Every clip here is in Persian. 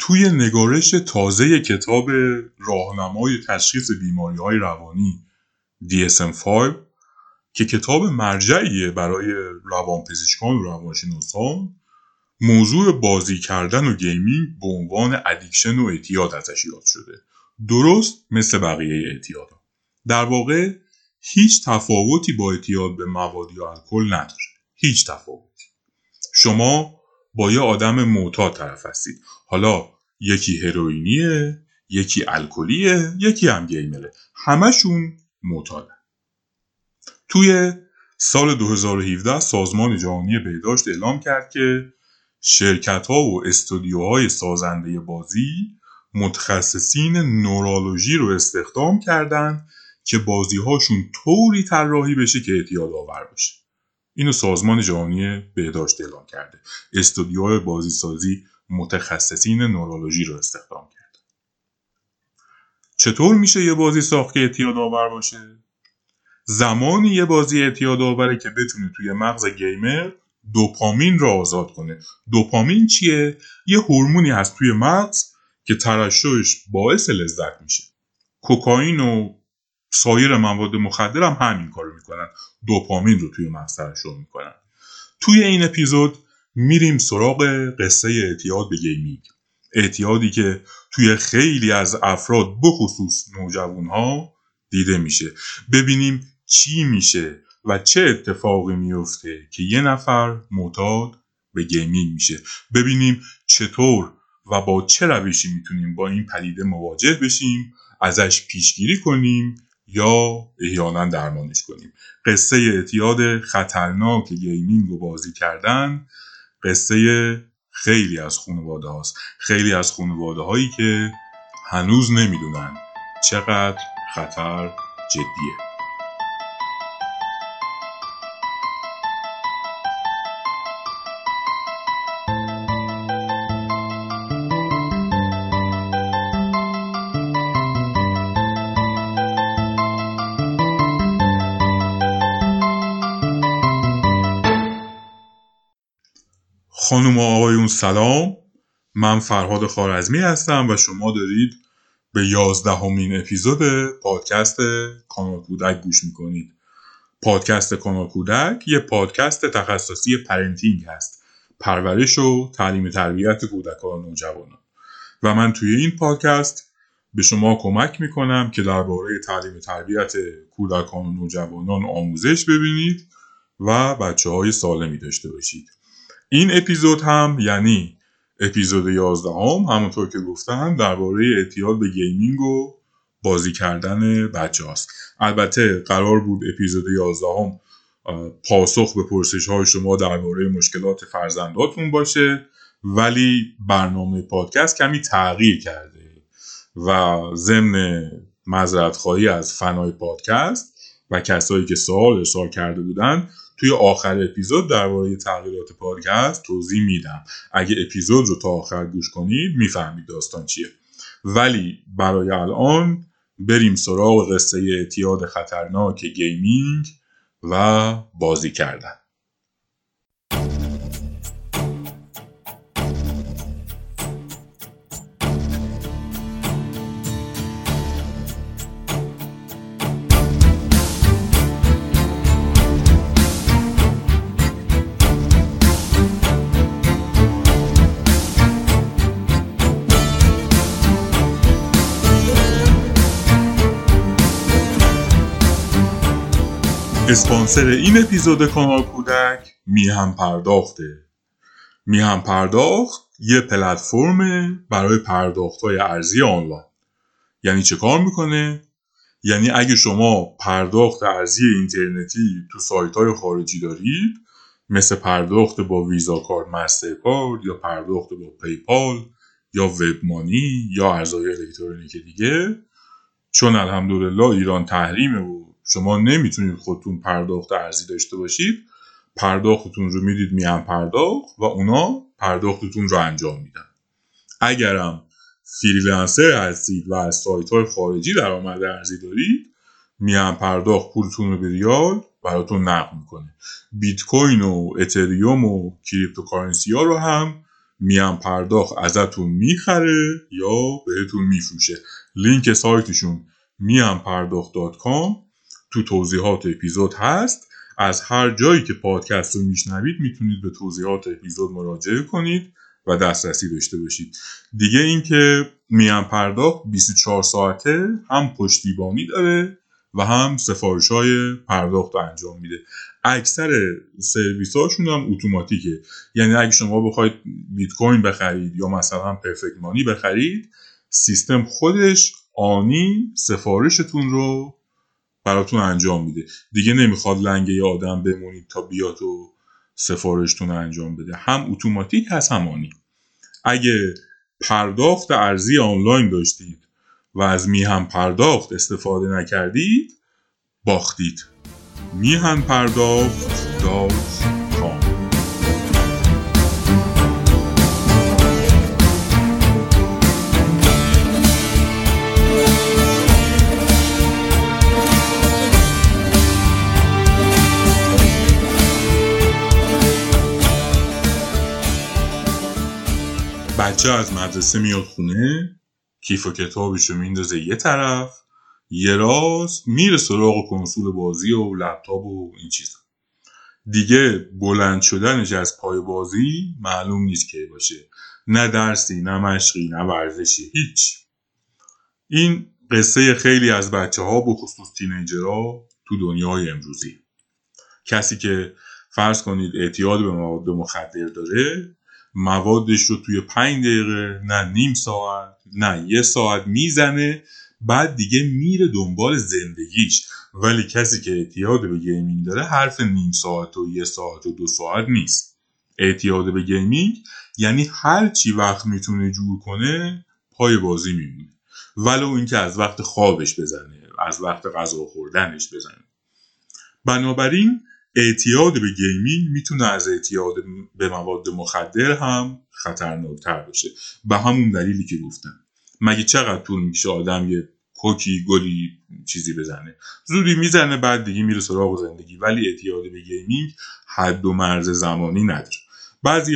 توی نگارش تازه کتاب راهنمای تشخیص بیماری های روانی DSM-5 که کتاب مرجعیه برای روانپزشکان و روانشناسان موضوع بازی کردن و gaming به عنوان addiction و اعتیاد ازش یاد شده. درست مثل بقیه اعتیاد در واقع هیچ تفاوتی با اعتیاد به مواد یا الکل نداره. هیچ تفاوتی. شما با یه آدم معتاد طرف هستید. حالا یکی هروئینیه یکی الکلیه یکی هم گیمره. همشون معتادن. توی سال 2017 سازمان جهانی بهداشت اعلام کرد که شرکت ها و استودیوهای سازنده بازی متخصصین نورولوژی رو استخدام کردن که بازی هاشون طوری طراحی بشه که اعتیاد آور باشه. اینو سازمان جهانی بهداشت اعلام کرده. استودیوهای بازی سازی متخصصین نورولوژی رو استخدام کرده چطور میشه یه بازی ساخت که اعتیاد آور باشه؟ زمانی یه بازی اعتیاد آوره که بتونه توی مغز گیمر دوپامین رو آزاد کنه. دوپامین چیه؟ یه هورمونی هست توی مغز که ترشحش باعث لذت میشه. کوکائین و سایر مواد مخدر هم همین کارو می‌کنن. دوپامین رو توی مغز ترشح می‌کنن. توی این اپیزود میریم سراغ قصه اعتیاد به gaming. اعتیادی که توی خیلی از افراد بخصوص نوجوان ها دیده میشه. ببینیم چی میشه و چه اتفاقی میفته که یه نفر معتاد به gaming میشه. ببینیم چطور و با چه روشی می‌تونیم با این پدیده مواجه بشیم ازش پیشگیری کنیم یا احیانا درمانش کنیم. قصه اعتیاد خطرناک گیمینگ و بازی کردن قصه خیلی از خانواده هاست. خیلی از خانواده هایی که هنوز نمی‌دونن چقدر خطر جدیه. خانم و آقایون سلام. من فرهاد خوارزمی هستم و شما دارید به یازدهمین اپیزود پادکست کانال کودک گوش می‌کنید. پادکست کانال کودک یه پادکست تخصصی parenting هست. پرورش و تعلیم تربیت کودکان و نوجوانان و من توی این پادکست به شما کمک می‌کنم که درباره تعلیم تربیت کودکان و نوجوانان آموزش ببینید و بچه های سالمی داشته باشید. این اپیزود هم یعنی اپیزود 11 هم همونطور که گفتم درباره اعتیاد به gaming و بازی کردن بچه هاست البته قرار بود اپیزود 11 هم پاسخ به پرسش های شما درباره مشکلات فرزنداتون باشه ولی برنامه پادکست کمی تغییر کرده و ضمن معذرت خواهی از فنای پادکست و کسایی که سوال ارسال کرده بودن توی آخر اپیزود درباره تغییرات پادکست توضیح میدم. اگه اپیزود رو تا آخر گوش کنید می‌فهمید داستان چیه. ولی برای الان بریم سراغ قصه اعتیاد خطرناک gaming و بازی کردن. اسپانسر این اپیزود کانال کودک میهم پرداخته. میهم پرداخت یه پلتفرم برای پرداخت های ارزی آنلاین. یعنی چه کار می‌کنه؟ یعنی اگه شما پرداخت ارزی اینترنتی تو سایت های خارجی دارید مثل پرداخت با ویزا کارت مسترکارد یا پرداخت با پیپال یا وب مانی یا ارزهای الکترونیک دیگه چون الحمدلله ایران تحریمه و شما نمی‌تونید خودتون پرداخت ارزی داشته باشید پرداختتون رو می‌دید میان پرداخت و اونا پرداختتون رو انجام میدن. اگرم freelancer هستید و از سایت های خارجی درآمد ارزی دارید میان پرداخت پولتون رو به ریال براتون نقل می‌کنه. بیت کوین و اتریوم و cryptocurrency ها رو هم میان پرداخت ازتون می‌خره یا بهتون میفروشه. لینک سایتشون میان پرداخت تو توضیحات اپیزود هست. از هر جایی که پادکست رو میشنوید می‌تونید به توضیحات اپیزود مراجعه کنید و دسترسی داشته باشید. دیگه اینکه میان پرداخت 24 ساعته هم پشتیبانی داره و هم سفارش های پرداخت رو انجام میده. اکثر سرویس هاشون هم اتوماتیکه. یعنی اگه شما بخواید بیت کوین بخرید یا مثلا پرفکت مانی بخرید سیستم خودش آنی سفارشتون رو براتون انجام میده. دیگه نمی‌خواد لنگه یه آدم بمونید تا بیاد و سفارشتون انجام بده. هم اتوماتیک هست هم آنی. اگه پرداخت ارزی آنلاین داشتید و از میهم پرداخت استفاده نکردید باختید. میهم پرداخت داد. بچه از مدرسه میاد خونه کیف و کتابش رو میندازه یه طرف یه راست میره سراغ کنسول بازی و لپتاپ و این چیزا. دیگه بلند شدنش از پای بازی معلوم نیست که باشه. نه درسی نه مشقی نه ورزشی هیچ. این قصه خیلی از بچه ها به خصوص تینیجرها تو دنیای امروزی. کسی که فرض کنید اعتیاد به مواد مخدر داره موادش رو توی پنج دقیقه نه نیم ساعت نه یه ساعت می‌زنه بعد دیگه میره دنبال زندگیش. ولی کسی که اعتیاد به gaming داره حرف نیم ساعت و یه ساعت و دو ساعت نیست. اعتیاد به gaming یعنی هر چی وقت می‌تونه جور کنه پای بازی میمونه ولو اینکه از وقت خوابش بزنه از وقت غذا خوردنش بزنه. بنابراین اعتیاد به gaming می‌تونه از اعتیاد به مواد مخدر هم خطرناکتر باشه. به همون دلیلی که گفتم. مگه چقدر طول میشه آدم یه کوکی گلی چیزی بزنه؟ زودی می‌زنه بعد دیگه میره سراغ زندگی. ولی اعتیاد به gaming حد و مرز زمانی نداره.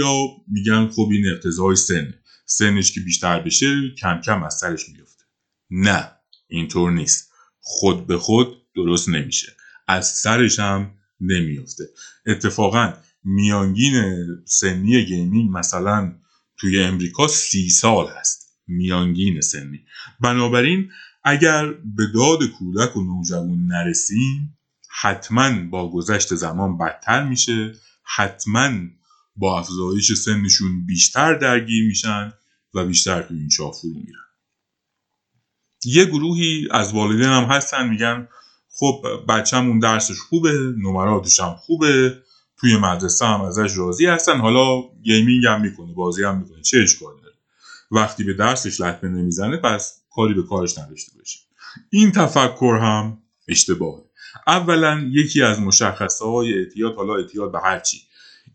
ها میگن خب این اقتضای سنه سنش که بیشتر بشه کم کم از سرش میفته نه اینطور نیست. خود به خود درست نمیشه. از سرش هم نمیافته. اتفاقا میانگین سنی gaming مثلا توی امریکا سی سال هست. میانگین سنی. بنابراین اگر به داد کودک و نوجوان نرسیم حتما با گذشت زمان بدتر میشه. حتما با افزایش سنشون بیشتر درگیر میشن و بیشتر توی این فرو میرن. یه گروهی از والدین هم هستن میگن خب بچهمون درسش خوبه نمراتش هم خوبه توی مدرسه هم ازش راضی هستن. حالا gaming هم می‌کنه بازی هم می‌کنه چه اشکالی داره؟ وقتی به درسش لطمه نمی‌زنه پس کاری به کارش نداشته باشیم این تفکر هم اشتباهه. اولا یکی از مشخصه های اعتیاد حالا اعتیاد به هر چی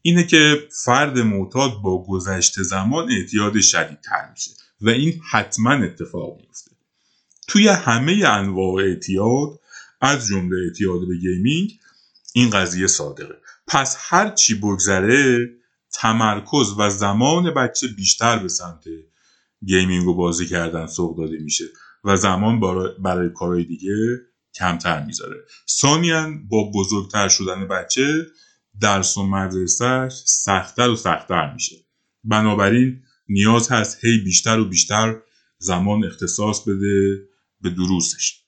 اینه که فرد معتاد با گذشت زمان اعتیاد شدیدتر میشه و این حتما اتفاق میفته توی همه انواع اعتیاد از جمله اعتیاد به gaming این قضیه صادقه. پس هر چی بگذره تمرکز و زمان بچه بیشتر به سمت gaming و بازی کردن سوق داده میشه و زمان برای کارهای دیگه کمتر می‌ذاره. ثانیا با بزرگتر شدن بچه درس و مدرسهش سختتر و سختتر میشه. بنابراین نیاز هست هی بیشتر و بیشتر زمان اختصاص بده به دروسش.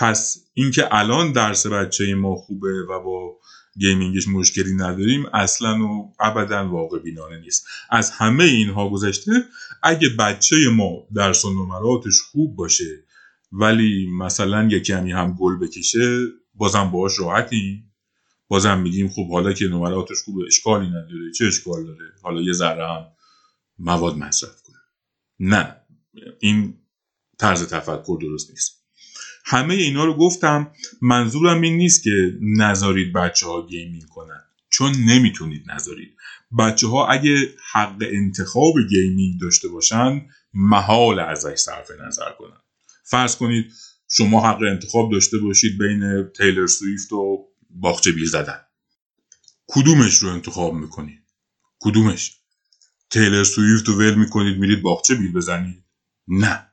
پس اینکه الان درس بچه ما خوبه و با گیمینگش مشکلی نداریم اصلا و ابدا واقع بینانه نیست. از همه اینها گذشته اگه بچه ما درس و نمراتش خوب باشه ولی مثلا یه کمی هم گل بکشه بازم باهاش راحتیم. بازم میگیم خب حالا که نمراتش خوبه اشکالی نداره. چه اشکال داره؟ حالا یه ذره هم مواد مصرف کنه. نه. این طرز تفکر درست نیست. همه اینا رو گفتم منظورم این نیست که نذارید بچه ها gaming کنن چون نمی‌تونید نذارید. بچه ها اگه حق انتخاب gaming داشته باشن محال ازش صرف نظر کنن. فرض کنید شما حق انتخاب داشته باشید بین تیلر سویفت و باغچه بیر زدن. کدومش رو انتخاب می‌کنید؟ کدومش؟ تیلر سویفت رو ول می‌کنید میرید باغچه بیل بزنید؟ نه.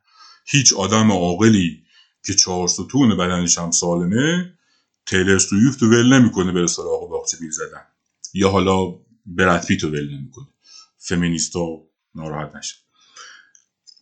هیچ آدم عاقلی که چهار ستون بدنش هم سالمه تیلر سویفت رو ول نمی‌کنه بره سراغ باغچه بیل زدن. یا حالا برد پیت رو ول نمی‌کنه. فمینیستا ناراحت نشه.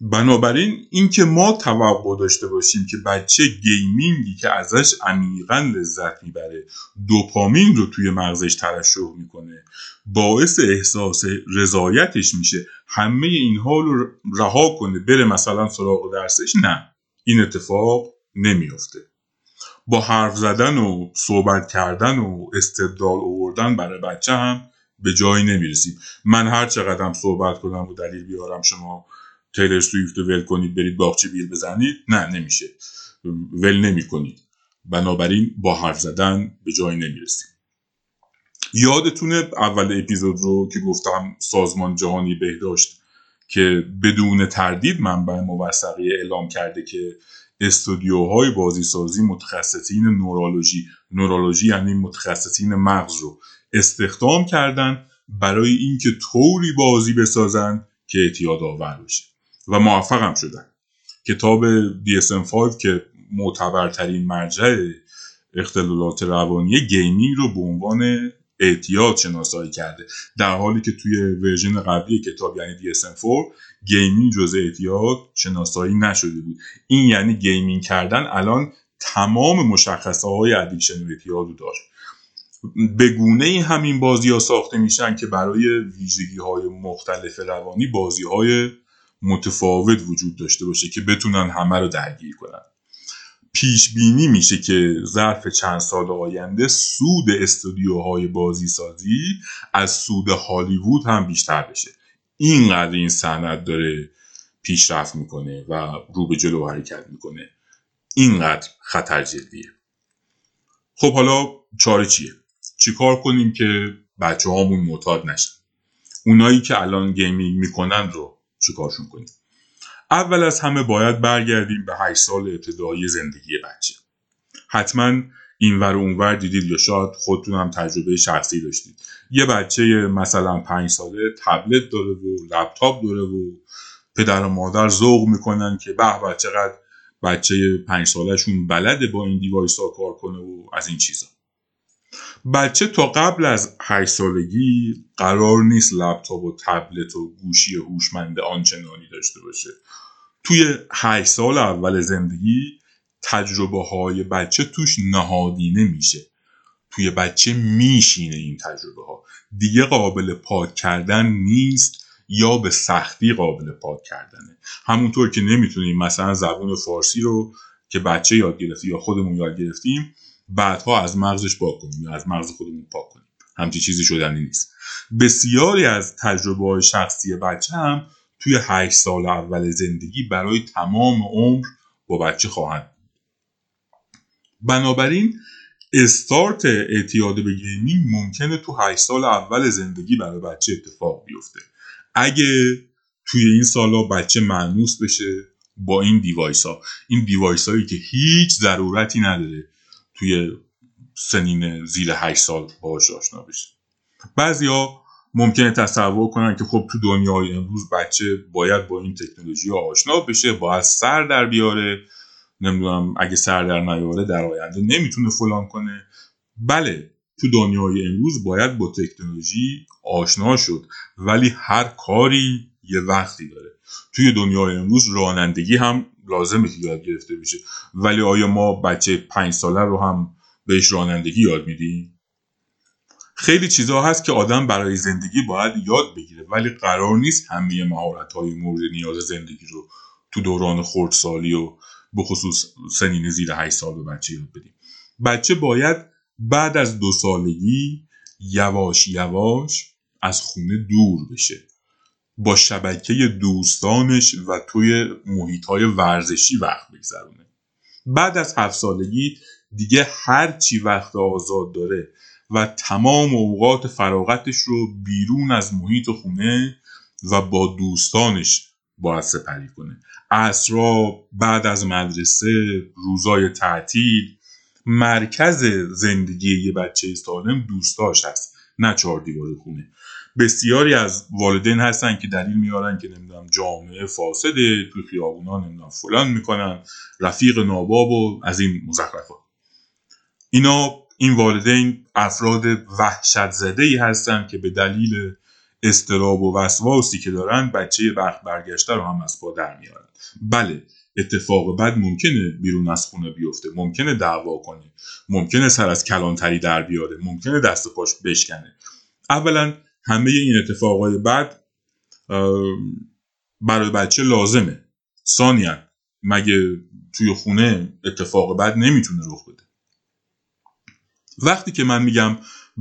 بنابراین اینکه ما توقع داشته باشیم که بچه گیمینگی که ازش عمیقا لذت می‌بره دوپامین رو توی مغزش ترشح می‌کنه باعث احساس رضایتش میشه همه اینها رو رها کنه بره مثلا سراغ درسش نه. این اتفاق نمیافته. با حرف زدن و صحبت کردن و استدلال آوردن برای بچه هم به جایی نمی‌رسیم. من هر چقدر صحبت کنم و دلیل بیارم شما تیلر سویفت ول کنید برید باغچه بیل بزنید. نه نمیشه. ول نمی کنید بنابراین با حرف زدن به جایی نمی‌رسیم. یادتونه اول اپیزود رو که گفتم سازمان جهانی بهداشت که بدون تردید منبع موثقی اعلام کرده که استودیوهای بازی سازی متخصصین نورولوژی نورولوژی یعنی متخصصین مغز رو استخدام کردن برای اینکه طوری بازی بسازن که اعتیاد آور بشه. و موفق هم شدن. کتاب DSM-5 که معتبرترین مرجع اختلالات روانی gaming رو به عنوان اعتیاد شناسایی کرده. در حالی که توی version قبلی کتاب یعنی DSM-4 gaming جز اعتیاد شناسایی نشده بود. این یعنی gaming کردن الان تمام مشخصه های addiction و اعتیاد رو داره به گونه همین بازی ها ساخته میشن که برای ویژگی های مختلف روانی بازی های متفاوت وجود داشته باشه که بتونن همه رو درگیر کنن. پیش بینی میشه که ظرف چند سال آینده سود استودیوهای بازی سازی از سود هالیوود هم بیشتر بشه. اینقدر این صنعت داره پیشرفت می‌کنه و رو به جلو حرکت می‌کنه. اینقدر خطر جدیه. خب حالا چاره چیه؟ چیکار کنیم که بچه هامون معتاد نشن؟ اونایی که الان gaming می‌کنن رو چیکارشون کنیم؟ اول از همه باید برگردیم به 8 سال ابتدایی زندگی بچه. حتما این ور اونور دیدید یا شاید خودتون هم تجربه شخصی داشتید. یه بچه مثلا پنج ساله تبلت داره و لپتاپ داره و پدر و مادر ذوق می‌کنن که به به چقدر بچه پنج سالشون بلده با این دیوایس ها کار کنه و از این چیزا. بچه تا قبل از 8 سالگی قرار نیست لپتاپ و تبلت و گوشی هوشمند آنچنانی داشته باشه. توی 8 سال اول زندگی تجربه های بچه توش نهادینه میشه. توی بچه میشینه این تجربه ها دیگه قابل پاک کردن نیست یا به سختی قابل پاک کردنه. همونطور که نمی‌تونیم مثلا زبون فارسی رو که بچه یاد گرفتی یا خودمون یاد گرفتیم بعدها از مغزش پاک کنیم از مغز خودمون پاک کنیم. همچی چیزی شدنی نیست. بسیاری از تجربه های شخصی بچه هم توی هشت سال اول زندگی برای تمام عمر با بچه خواهند بنابراین استارت اعتیاد به gaming ممکنه تو هشت سال اول زندگی برای بچه اتفاق بیفته. اگه توی این سالا بچه مأنوس بشه با این device ها این device هایی که هیچ ضرورتی نداره. توی سنین زیر 8 سال باهاش آشنا بشه بعضیا ممکنه تصور کنن که خب تو دنیای امروز بچه باید با این تکنولوژی آشنا بشه باید سر در بیاره. نمی‌دونم اگه سر در نیاره در آینده نمی‌تونه فلان کنه. بله تو دنیای امروز باید با تکنولوژی آشنا شد ولی هر کاری یه وقتی داره. توی دنیای امروز رانندگی هم لازمه که یاد گرفته بشه. ولی آیا ما بچه پنج ساله رو هم بهش رانندگی یاد میدیم؟ خیلی چیزها هست که آدم برای زندگی باید یاد بگیره ولی قرار نیست همه مهارت های مورد نیاز زندگی رو تو دوران خردسالی و به خصوص سنین زیر 8 سال به بچه یاد بدیم. بچه باید بعد از دو سالگی یواش یواش از خونه دور بشه. با شبکه دوستانش و توی محیط های ورزشی وقت بگذرونه بعد از هفت سالگی دیگه هر چی وقت آزاد داره و تمام اوقات فراغتش رو بیرون از محیط خونه و با دوستانش باید سپری کنه. عصرا بعد از مدرسه روزای تعطیل مرکز زندگی یه بچه سالم دوستاش هست نه چهار دیوار خونه. بسیاری از والدین هستن که دلیل میارن که نمی‌دونم جامعه فاسده تو خیابونا نمی‌دونم فلان می‌کنن رفیق ناباب و از این مزخرفات. اینا این والدین افراد وحشت زده ای هستن که به دلیل استراب و وسواسی که دارن بچه بخت برگشته رو هم از پا در میارن. بله اتفاق بد ممکنه بیرون از خونه بیفته. ممکنه دعوا کنه. ممکنه سر از کلانتری در بیاره. ممکنه دست پاش بشکنه. اولا همه این اتفاقای بد برای بچه لازمه. ثانیا مگه توی خونه اتفاق بد نمی‌تونه رخ بده؟ وقتی که من میگم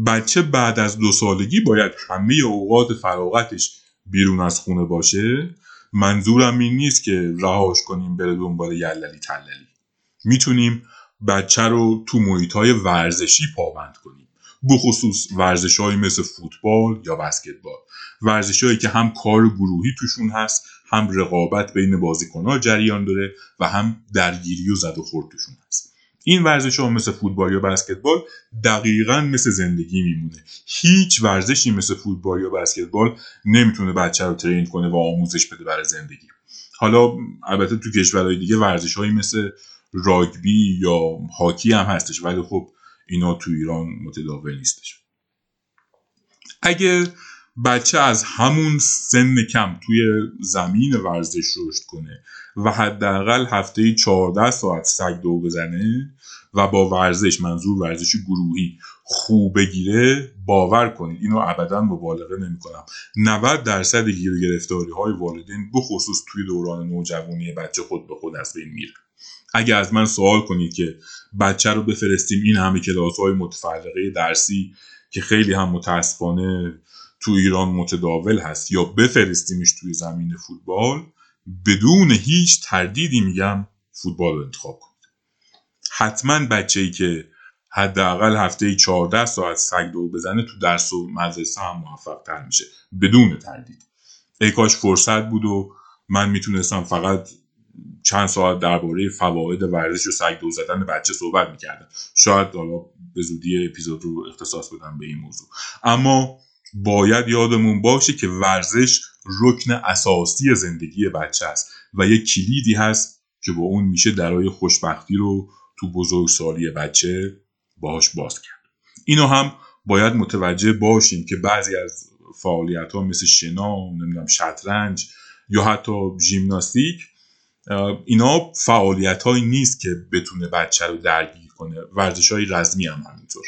بچه بعد از دو سالگی باید همه اوقات فراغتش بیرون از خونه باشه منظورم این نیست که رهاش کنیم بره دنبال یللی تللی. می‌تونیم بچه رو تو محیط های ورزشی پابند کنیم. بخصوص ورزش های مثل فوتبال یا بسکتبال. ورزش هایی که هم کار گروهی توشون هست هم رقابت بین بازیکنها جریان داره و هم درگیری و زد و خورد توشون هست. این ورزش ها مثل فوتبال یا بسکتبال دقیقا مثل زندگی میمونه. هیچ ورزشی مثل فوتبال یا بسکتبال نمی‌تونه بچه رو ترین کنه و آموزش بده برای زندگی. حالا البته تو کشورهای دیگه ورزش هایی مثل راگبی یا هاکی هم هستش ولی خب اینا تو ایران متداول نیستش. اگه بچه از همون سن کم توی زمین ورزش رشد کنه و حداقل هفته 14 ساعت سگ دو بزنه و با ورزش منظور ورزش گروهی خوب بگیره باور کنید. اینو ابدا مبالغه نمی‌کنم. 90 درصد گیر گرفتاری های والدین بخصوص توی دوران نوجوانی بچه خود به خود از بین میره. اگه از من سوال کنید که بچه رو بفرستیم این همه کلاس های متفرقه درسی که خیلی هم متاسفانه تو ایران متداول هست یا بفرستیمش توی زمین فوتبال بدون هیچ تردیدی میگم فوتبال رو انتخاب کنید. حتما بچه ای که حداقل هفته 14 ساعت سگ دو بزنه تو درس و مدرسه هم موفق تر میشه بدون تردید. ای کاش فرصت بود و من می‌تونستم فقط چند ساعت درباره فواید ورزش و سگ دو زدن بچه صحبت می‌کردم. شاید حالا به زودی اپیزود رو اختصاص بدم به این موضوع. اما باید یادمون باشه که ورزش رکن اساسی زندگی بچه است و یک کلیدی هست که با اون میشه درای خوشبختی رو تو بزرگسالی بچه باهاش باز کرد. اینو هم باید متوجه باشیم که بعضی از فعالیت ها مثل شنا نمی‌دونم شطرنج یا حتی ژیمناستیک اینا فعالیت هایی نیست که بتونه بچه رو درگیر کنه. ورزش های رزمی هم همینطور.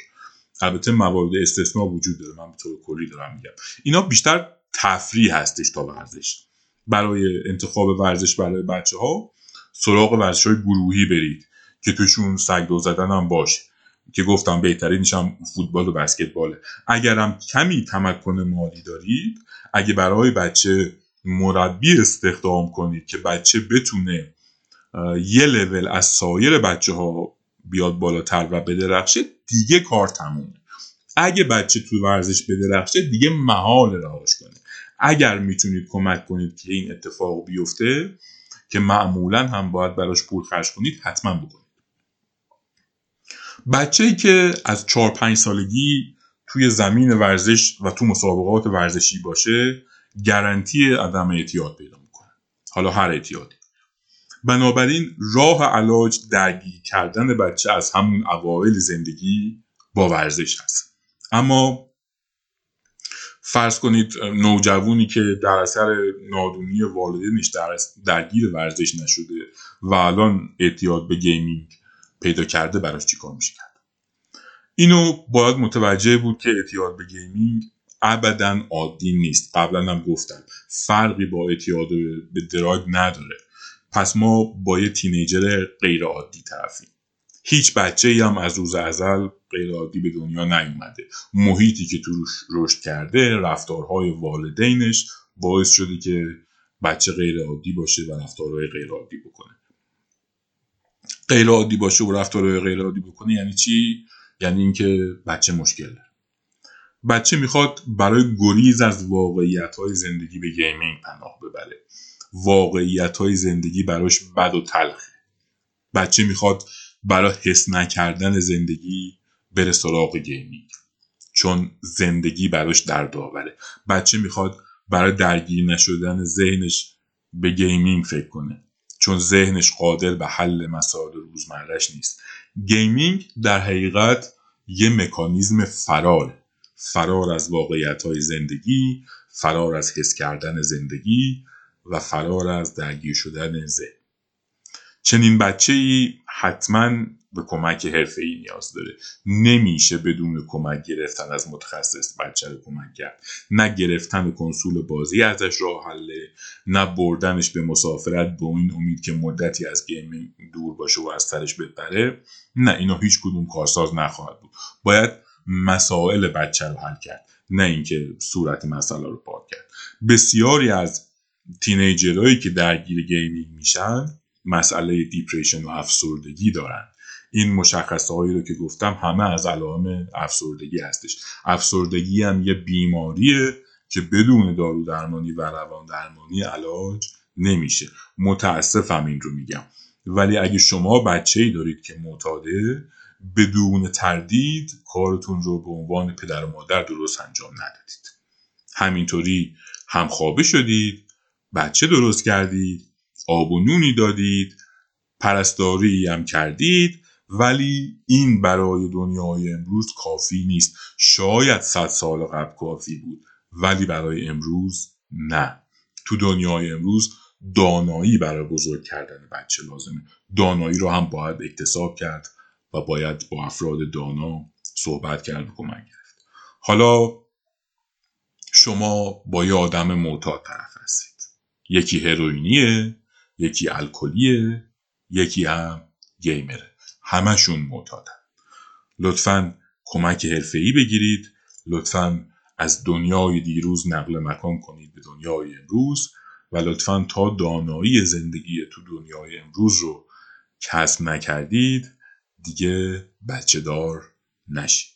البته موارد استثنا وجود داره. من به طور کلی دارم میگم. اینا بیشتر تفریح هستش تا ورزش. برای انتخاب ورزش برای بچه ها سراغ ورزش های گروهی برید که توشون سگ دو زدن هم باشه. که گفتم بهترینش هم فوتبال و بسکتباله. اگرم کمی تمکن مالی دارید اگه برای بچه مربی استخدام کنید که بچه بتونه یه لول از سایر بچه ها بیاد بالاتر و بدرخشه دیگه کار تمومه. اگه بچه تو ورزش بدرخشه دیگه محال رهاش کنه. اگر می‌تونید کمک کنید که این اتفاق بیفته که معمولا هم باید براش پول خرج کنید حتما بکنید. بچه ای که از 4 5 سالگی توی زمین ورزش و تو مسابقات ورزشی باشه گارانتی عدم اعتیاد پیدا می‌کنه. حالا هر اعتیادی. بنابراین راه علاج درگیر کردن بچه از همون اوایل زندگی با ورزش هست. اما فرض کنید نوجوانی که در اثر نادونی والدینش در درگیر ورزش نشده و الان اعتیاد به gaming پیدا کرده براش چیکار میشه کرد؟ اینو باید متوجه بود که اعتیاد به gaming ابدا عادی نیست. قبلا هم گفتم فرقی با اعتیاد به دراگ نداره. پس ما با یه تینیجر غیر عادی طرفیم. هیچ بچه ای هم از روز ازل غیر عادی به دنیا نیومده. محیطی که توش رشد کرده رفتارهای والدینش باعث شده که بچه غیر عادی باشه و رفتارهای غیر عادی بکنه. غیر عادی باشه و رفتارهای غیر عادی بکنه یعنی چی؟ یعنی اینکه بچه مشکل داره. بچه می‌خواد برای گریز از واقعیت های زندگی به gaming پناه ببره. واقعیت های زندگی براش بد و تلخه. بچه می‌خواد برای حس نکردن زندگی بره سراغ gaming چون زندگی براش دردآوره. بچه می‌خواد برای درگیر نشدن ذهنش به gaming فکر کنه چون ذهنش قادر به حل مسائل روزمرهش نیست. gaming در حقیقت یه مکانیزم فرار فرار از واقعیت های زندگی فرار از حس کردن زندگی و فرار از درگیر شدن ذهن. چنین بچه ای حتما به کمک حرفه ای نیاز داره. نمیشه بدون کمک گرفتن از متخصص بچه رو کمک کرد. نه گرفتن کنسول بازی ازش راه حله نه بردنش به مسافرت با این امید که مدتی از gaming دور باشه و از سرش بپره. نه اینا هیچ کدوم کارساز نخواهد بود. باید مسائل بچه رو حل کرد نه اینکه صورت مسئله رو پاک کرد. بسیاری از teenager هایی که درگیر gaming میشن مسئله depression و افسردگی دارن. این مشخصه هایی رو که گفتم همه از علائم افسردگی هستش. افسردگی هم یه بیماریه که بدون دارو درمانی و روان درمانی علاج نمیشه. متاسفم این رو میگم. ولی اگه شما بچه ای دارید که معتاده بدون تردید کارتون رو به عنوان پدر و مادر درست انجام ندادید. همینطوری هم خوابه شدید بچه درست کردید آب و نونی دادید پرستاری هم کردید ولی این برای دنیای امروز کافی نیست. شاید صد سال قبل کافی بود ولی برای امروز نه. تو دنیای امروز دانایی برای بزرگ کردن بچه لازمه. دانایی رو هم باید اکتساب کرد. و باید با افراد دانا صحبت کرد و کمک گرفت حالا شما با یه آدم معتاد طرف هستید. یکی هروئینیه یکی الکلیه یکی هم گیمره. همشون معتادن. لطفا کمک حرفه‌ای بگیرید. لطفا از دنیای دیروز نقل مکان کنید به دنیای امروز و لطفا تا دانایی زندگی تو دنیای امروز رو کسب نکردید. دیگه بچه دار نشید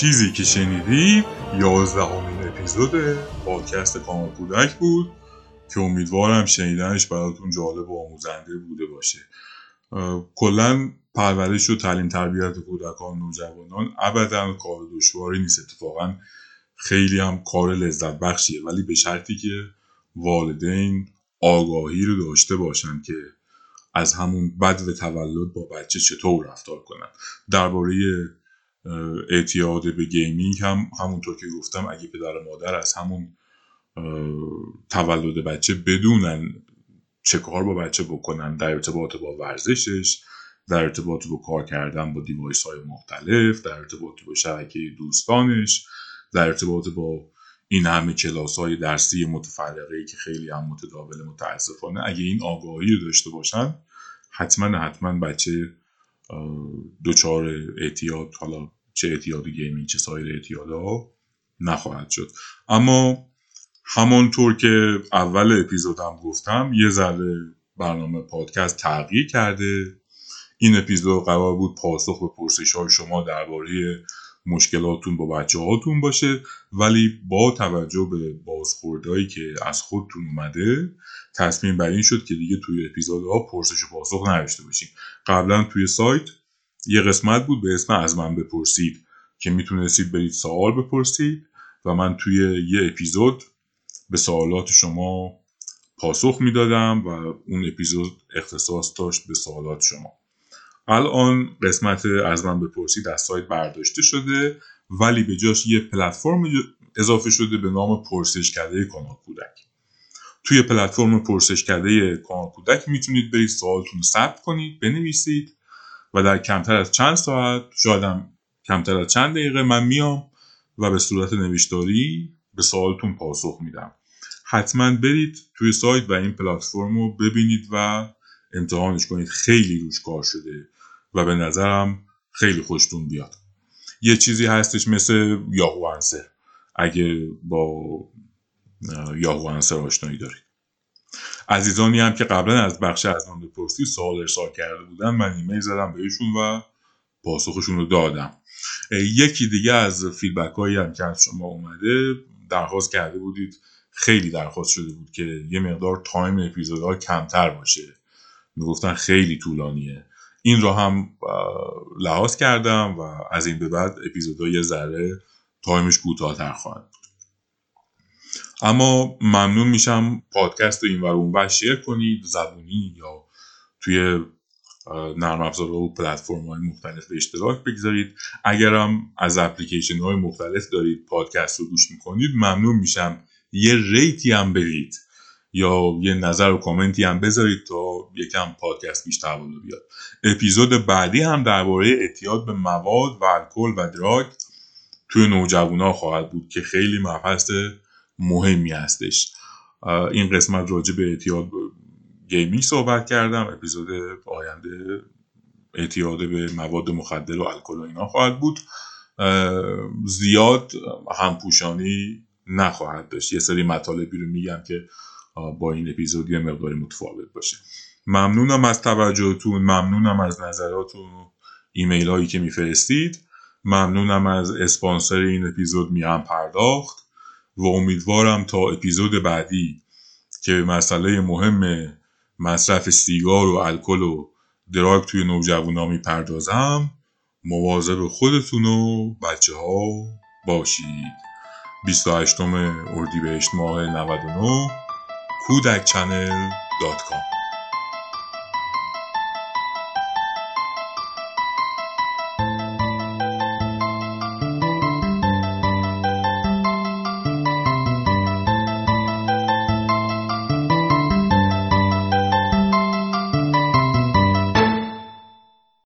چیزی که شنیدید یازدهمین اپیزود پادکست کامل کودک بود که امیدوارم شنیدنش براتون جالب و آموزنده بوده باشه. کلا پرورش و تعلیم تربیت کودکان و نوجوانان ابدا کار دشواری نیست. اتفاقا خیلی هم کار لذت بخشیه. ولی به شرطی که والدین آگاهی رو داشته باشن که از همون بد و تولد با بچه چطور رفتار کنن. درباره اعتیاد به gaming هم همونطور که گفتم اگه پدر و مادر از همون تولد بچه بدونن چه کار با بچه بکنن در ارتباط با ورزشش در ارتباط با کار کردن با device های مختلف در ارتباط با شبکه دوستانش در ارتباط با این همه کلاس های درسی متفرقه ای که خیلی هم متداول متاسفانه. اگه این آگاهی رو داشته باشن حتما حتما بچه دچار اعتیاد حالا چه اعتیاد gaming چه سایر اعتیادها نخواهد شد. اما همانطور که اول اپیزودم گفتم یه ذره برنامه پادکست تغییر کرده. این اپیزود قرار بود پاسخ به پرسش های شما درباره مشکلاتون با بچه هاتون باشه ولی با توجه به بازخوردهایی که از خودتون اومده تصمیم بر این شد که دیگه توی اپیزودها پرسش و پاسخ نداشته باشیم. قبلا توی سایت یه قسمت بود به اسم از من بپرسید که می‌تونستید برید سوال بپرسید و من توی یه اپیزود به سوالات شما پاسخ می‌دادم و اون اپیزود اختصاص داشت به سوالات شما. الان قسمت از من بپرسید از سایت برداشته شده ولی به جاش یه پلتفرم اضافه شده به نام پرسش کرده کانال کودک. توی پلتفرم پرسش کرده کانال کودک می‌تونید برید سوالتون ثبت کنید بنویسید و در کمتر از چند ساعت شاید کمتر از چند دقیقه من میام و به صورت نوشتاری به سوالتون پاسخ میدم. حتما برید توی سایت و این پلتفرم رو ببینید و امتحانش کنید. خیلی روش کار شده. و به نظرم خیلی خوشتون بیاد. یه چیزی هستش مثل Yahoo Answers. اگه با Yahoo Answers آشنایی دارید. عزیزانی هم که قبلا از بخش از من بپرسی سوال ارسال کرده بودن من ایمیل زدم بهشون و پاسخشون رو دادم. یکی دیگه از feedback هایی هم که از شما اومده درخواست کرده بودید خیلی درخواست شده بود که یه مقدار time اپیزودها کمتر باشه. می‌گفتن خیلی طولانیه. این رو هم لحاظ کردم و از این به بعد اپیزودها یه ذره time ش کوتاهتر خواهد بود. اما ممنون میشم پادکست رو این ور اون share کنید زبونی یا توی نرم افزارها و پلتفرم های مختلف به اشتراک بگذارید. اگرم از اپلیکیشن های مختلف دارید پادکست رو گوش می‌کنید ممنون میشم. یه rate ی هم برید یا یه نظر و کامنتی هم بذارید تا یکم پادکست بیشتر بالا بیاد. اپیزود بعدی هم درباره اعتیاد به مواد و الکل و drug توی نوجوانا خواهد بود که خیلی مبحث مهمی هستش. این قسمت راجع به اعتیاد gaming صحبت کردم. اپیزود آینده اعتیاد به مواد مخدر و الکل و اینا خواهد بود. زیاد همپوشانی نخواهد داشت. یه سری مطالبی رو میگم که با این اپیزود یه مقداری متفاوت باشه. ممنونم از توجهتون ممنونم از نظراتون و ایمیل هایی که میفرستید. ممنونم از اسپانسر این اپیزود میان پرداخت و امیدوارم تا اپیزود بعدی که مسئله مهم مصرف سیگار و الکل و دراگ توی نوجوانا می‌پردازم مواظب خودتون و بچه ها باشید 28 اردیبهشت ماه 99 کودک چنل دات کام